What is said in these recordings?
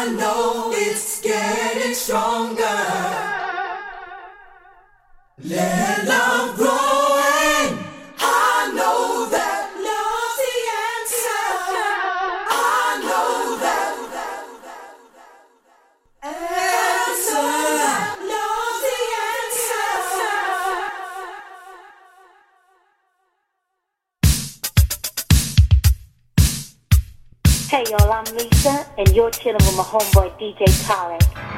I know it's getting stronger. Let Hey y'all, I'm Lisa, and you're chilling with my homeboy DJ Tarek.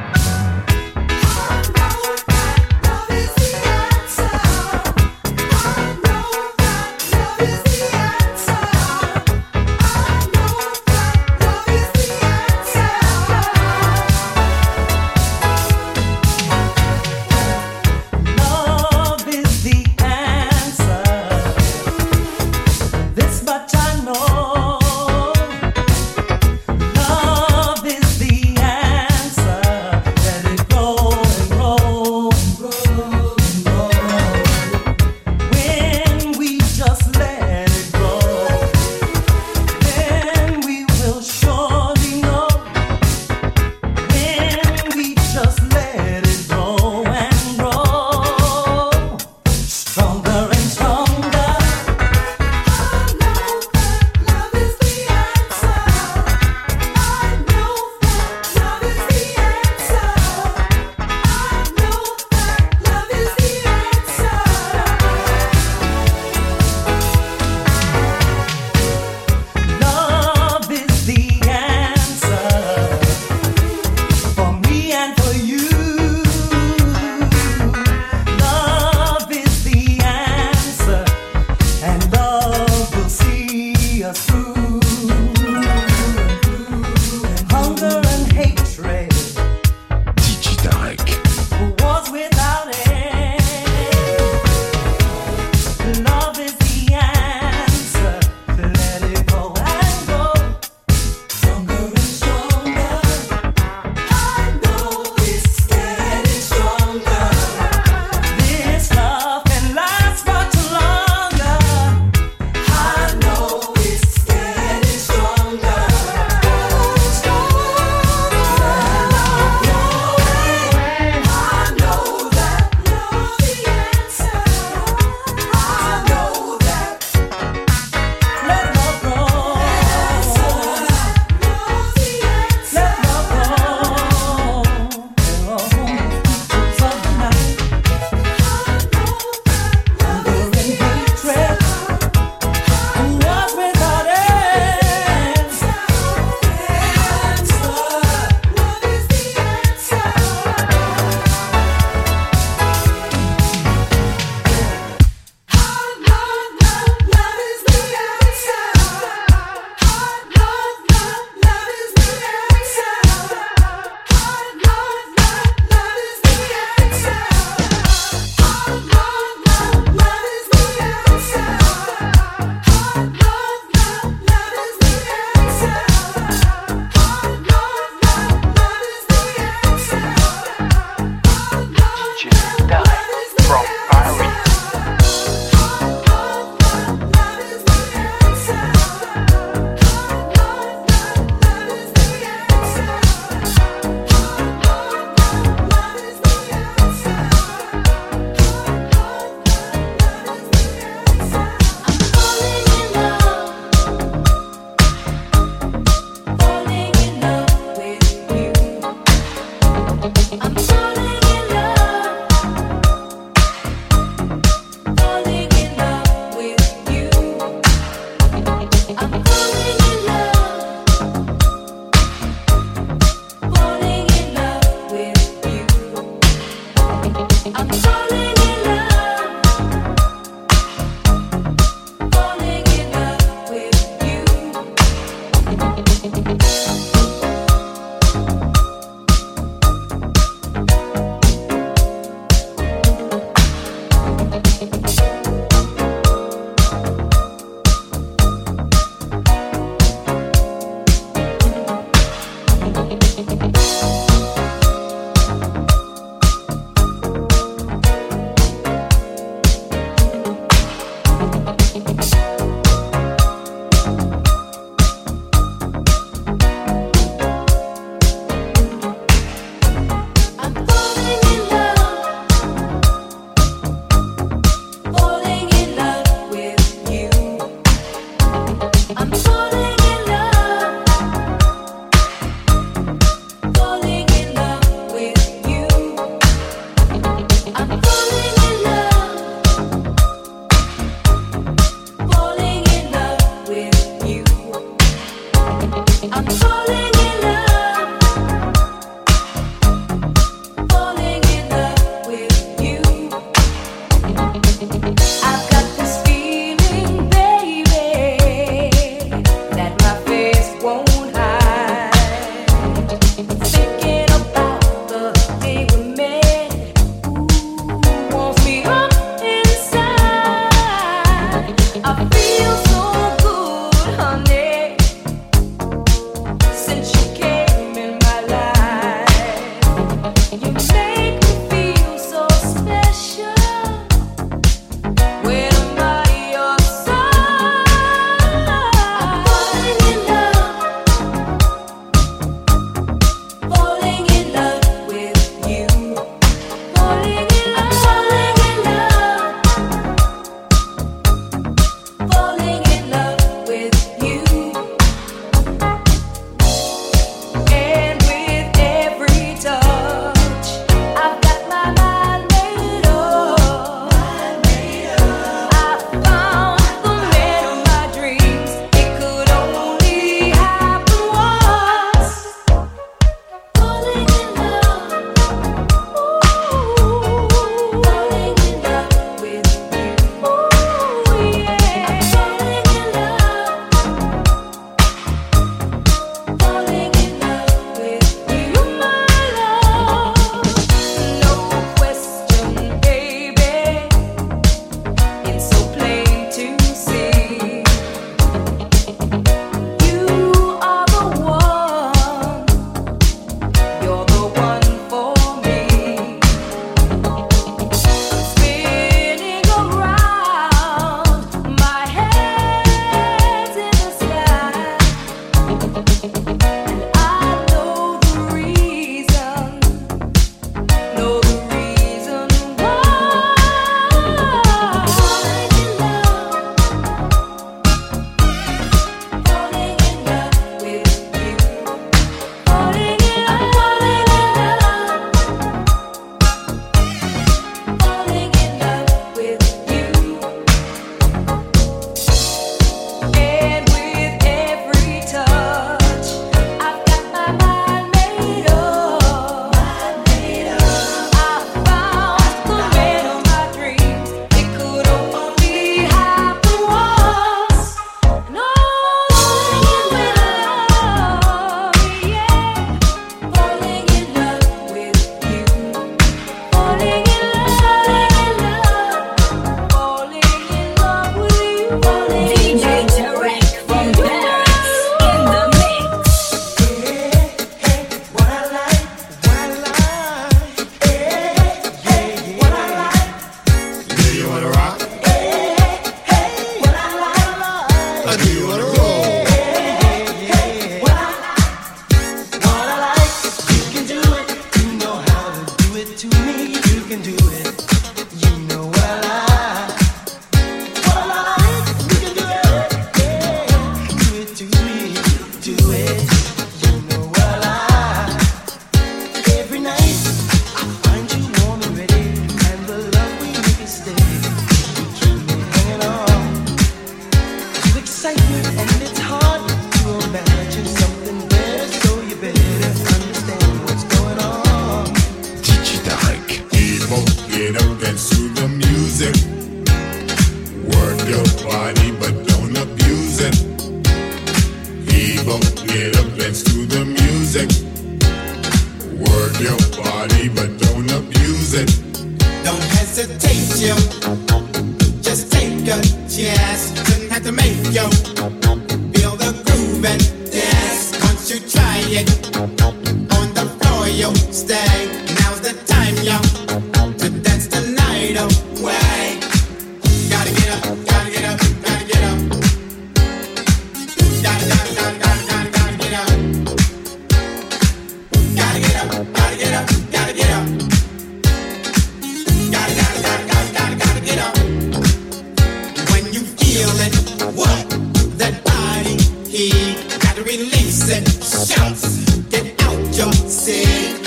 Shout, get out your seat.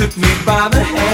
Took me by the hand.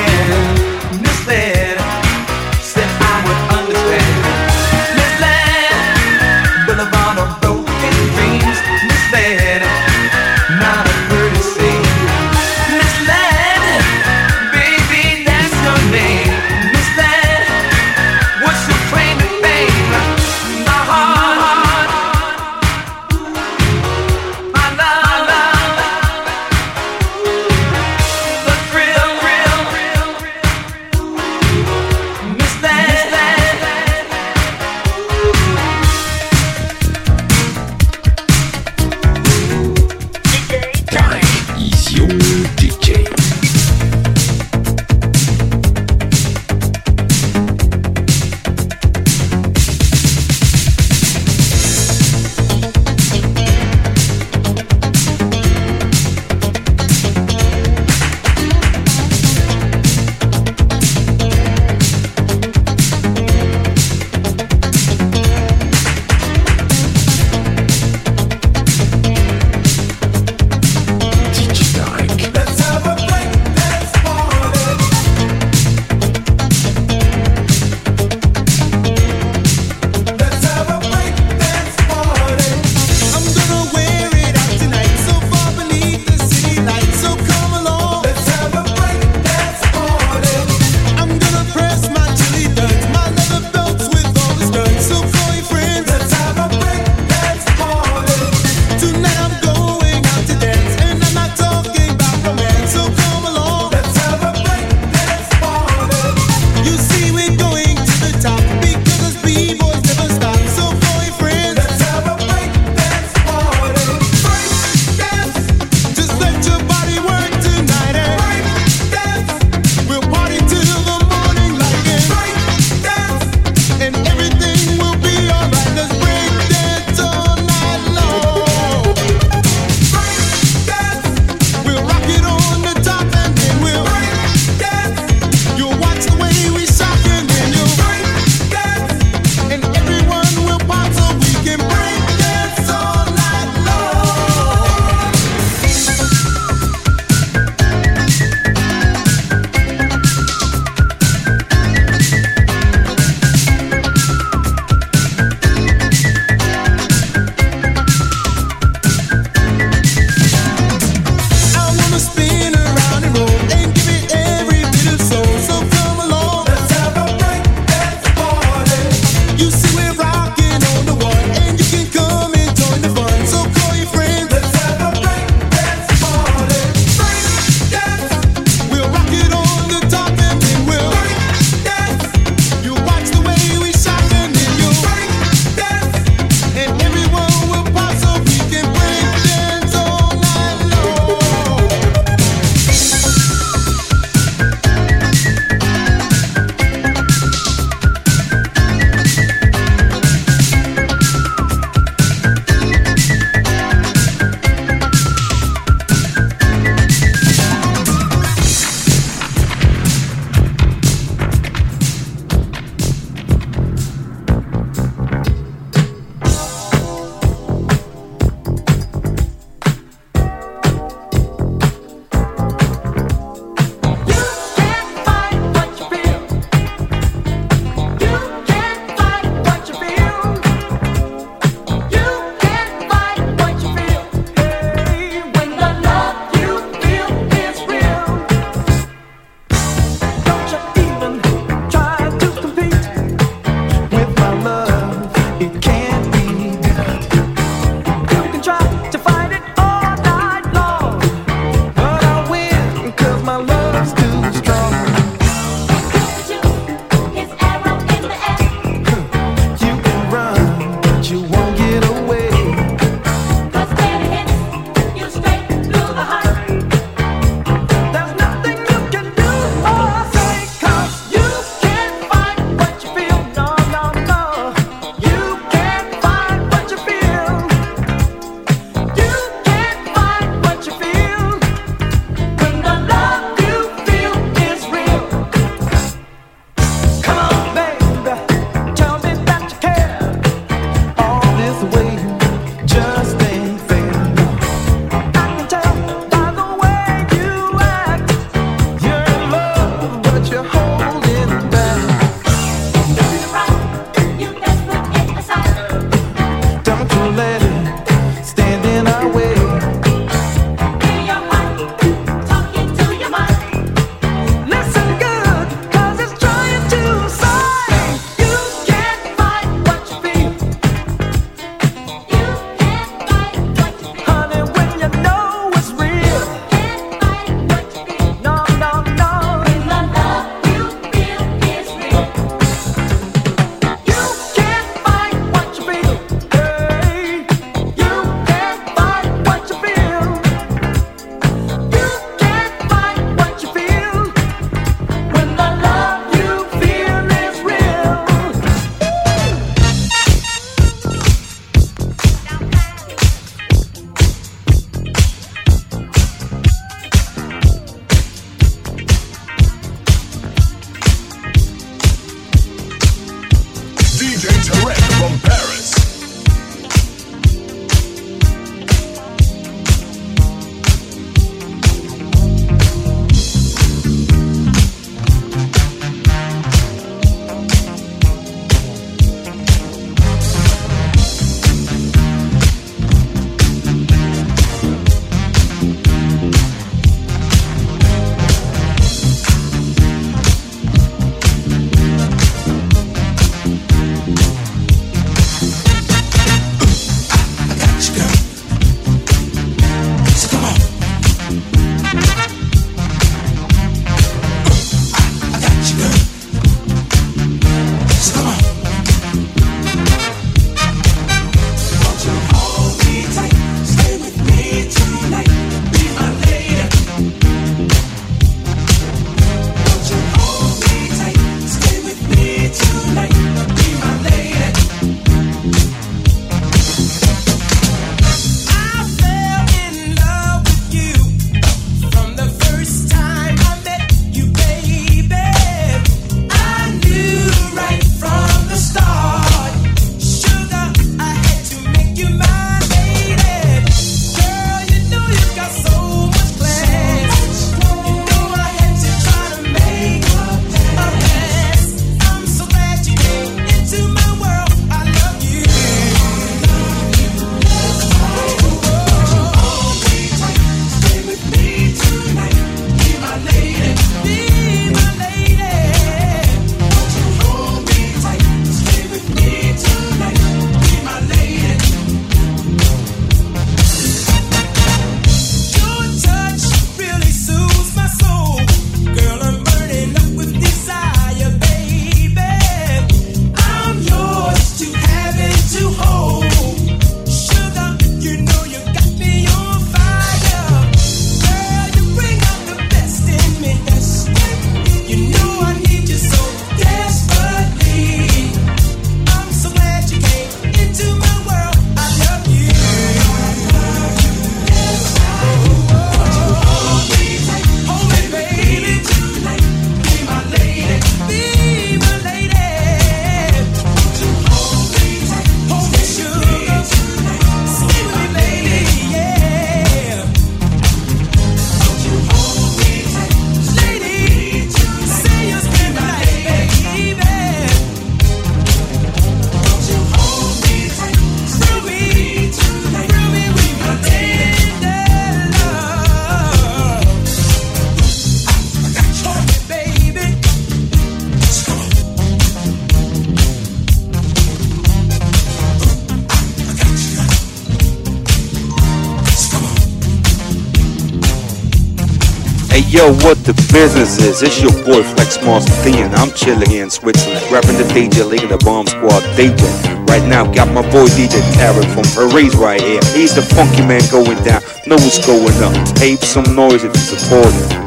Yo, what the business is? It's your boy Flex D, and I'm chilling in Switzerland, rapping the DJ League of the Bomb Squad DJ. Right now, got my boy DJ Tarek from Paris right here. He's the funky man going down. Know what's going up. Tape some noise if you support him.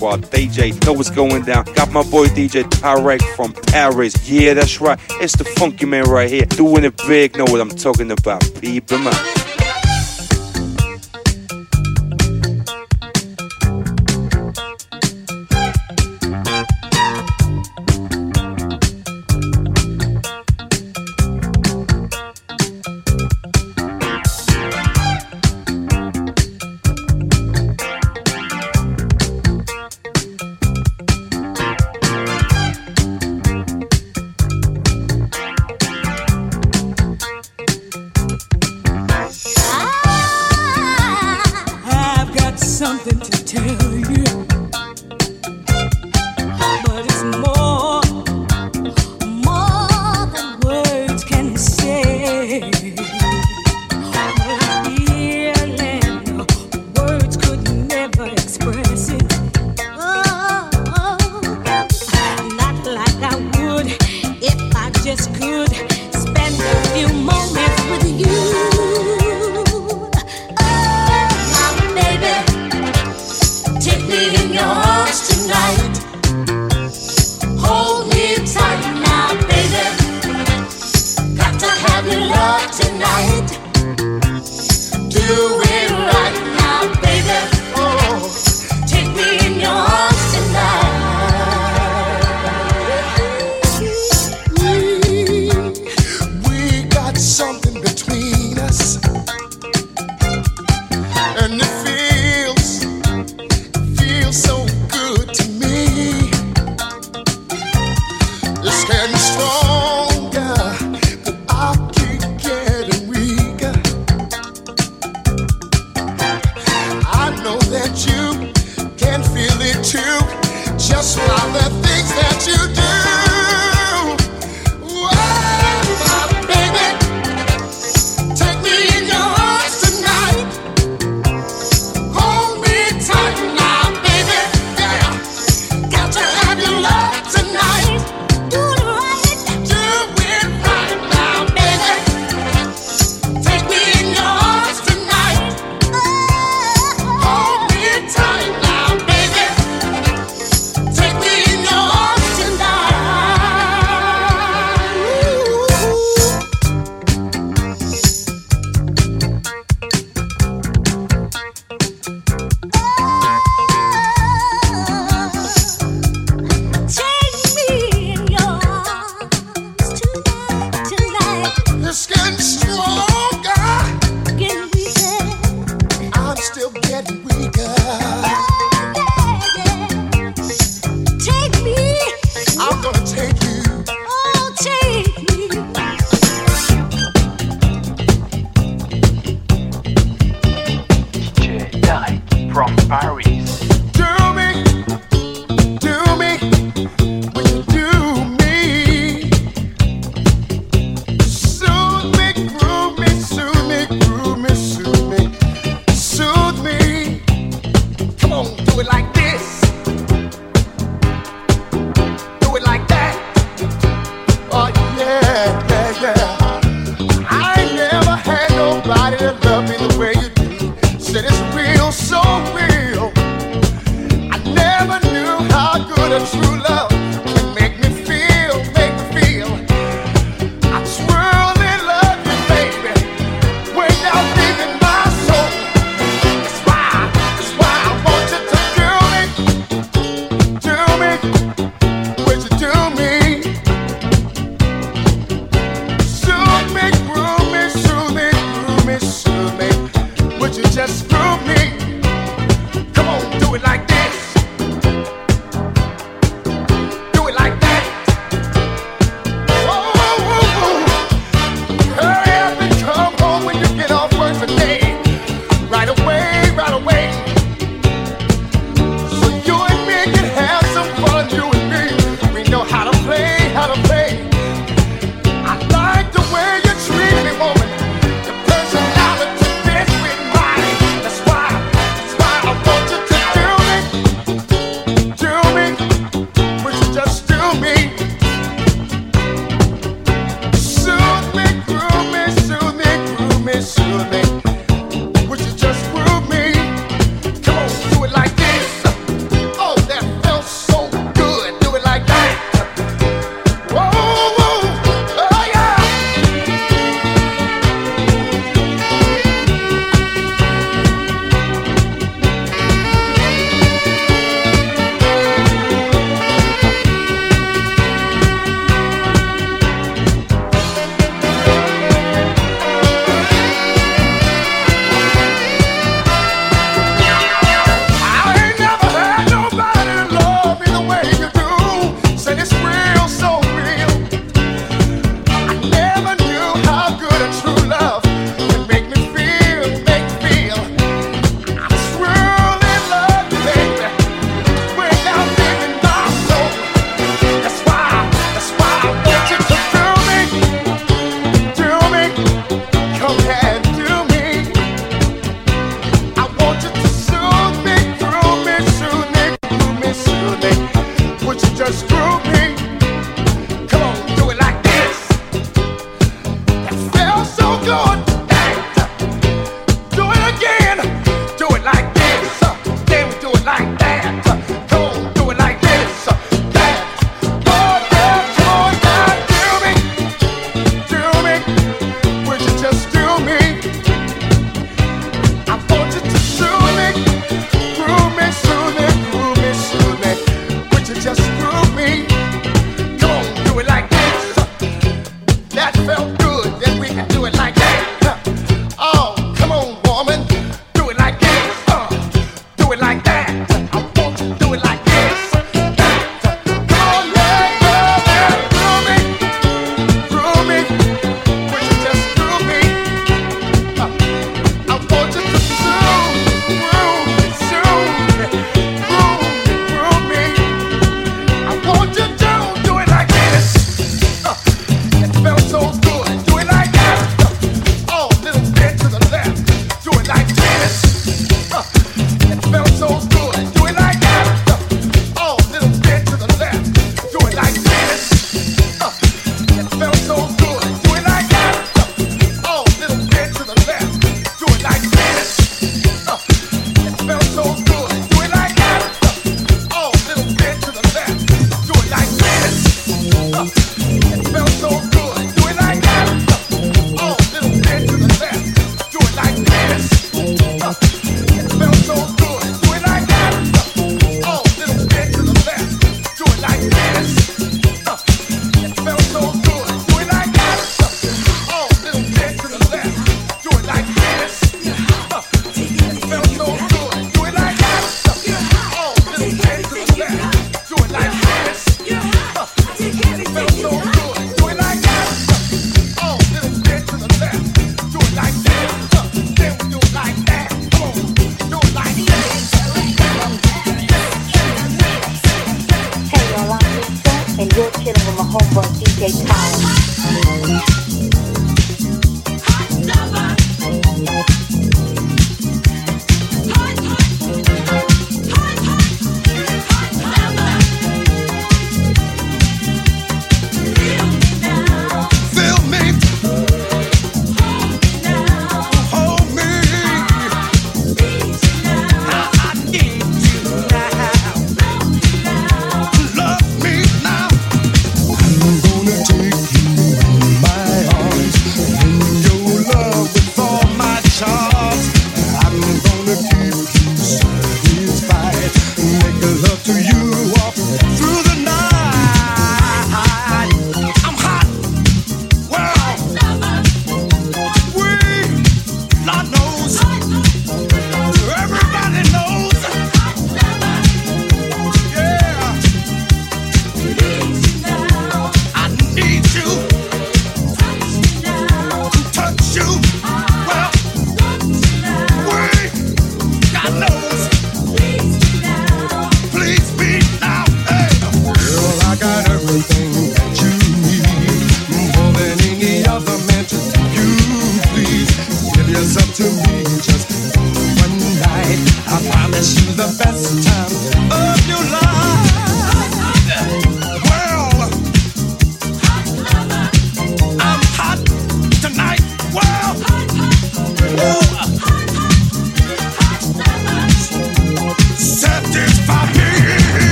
Squad. DJ, know what's going down. Got my boy DJ Tarek from Paris. Yeah, that's right. It's the funky man right here, doing it big. Know what I'm talking about. People, man.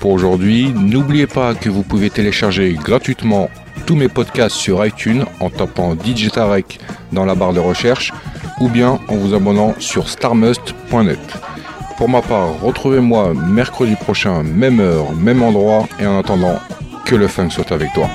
pour aujourd'hui. N'oubliez pas que vous pouvez télécharger gratuitement tous mes podcasts sur iTunes en tapant DJ dans la barre de recherche ou bien en vous abonnant sur starmust.net. Pour ma part, retrouvez-moi mercredi prochain, même heure, même endroit et en attendant, que le funk soit avec toi.